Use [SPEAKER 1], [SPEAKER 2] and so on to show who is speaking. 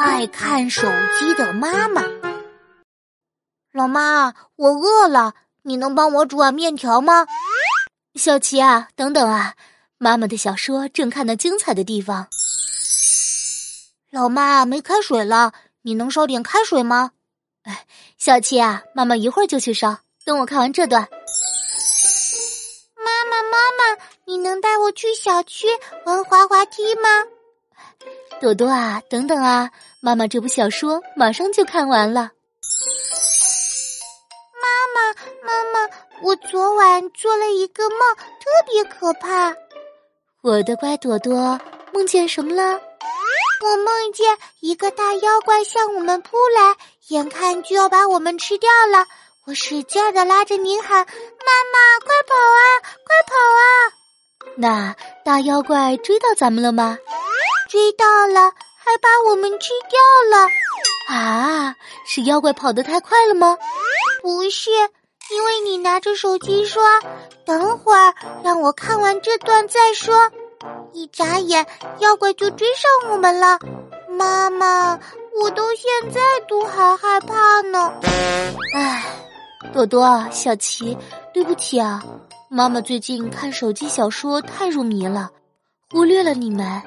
[SPEAKER 1] 爱看手机的妈妈。老妈，我饿了，你能帮我煮碗面条吗？
[SPEAKER 2] 小琪啊，等等啊，妈妈的小说正看到精彩的地方。
[SPEAKER 1] 老妈，没开水了，你能烧点开水吗？
[SPEAKER 2] 哎，小琪啊，妈妈一会儿就去烧，等我看完这段。
[SPEAKER 3] 妈妈，妈妈，你能带我去小区玩滑滑梯吗？
[SPEAKER 2] 朵朵啊，等等啊，妈妈这部小说马上就看完了。
[SPEAKER 3] 妈妈，妈妈，我昨晚做了一个梦，特别可怕。
[SPEAKER 2] 我的乖朵朵，梦见什么了？
[SPEAKER 3] 我梦见一个大妖怪向我们扑来，眼看就要把我们吃掉了。我使劲的拉着您喊：“妈妈，快跑啊，快跑啊！”
[SPEAKER 2] 那大妖怪追到咱们了吗？
[SPEAKER 3] 追到了，还把我们吃掉了。
[SPEAKER 2] 啊，是妖怪跑得太快了吗？
[SPEAKER 3] 不是，因为你拿着手机说：“等会儿，让我看完这段再说。”一眨眼，妖怪就追上我们了。妈妈，我到现在都还害怕呢。
[SPEAKER 2] 唉，朵朵、小琪，对不起啊，妈妈最近看手机小说太入迷了，忽略了你们。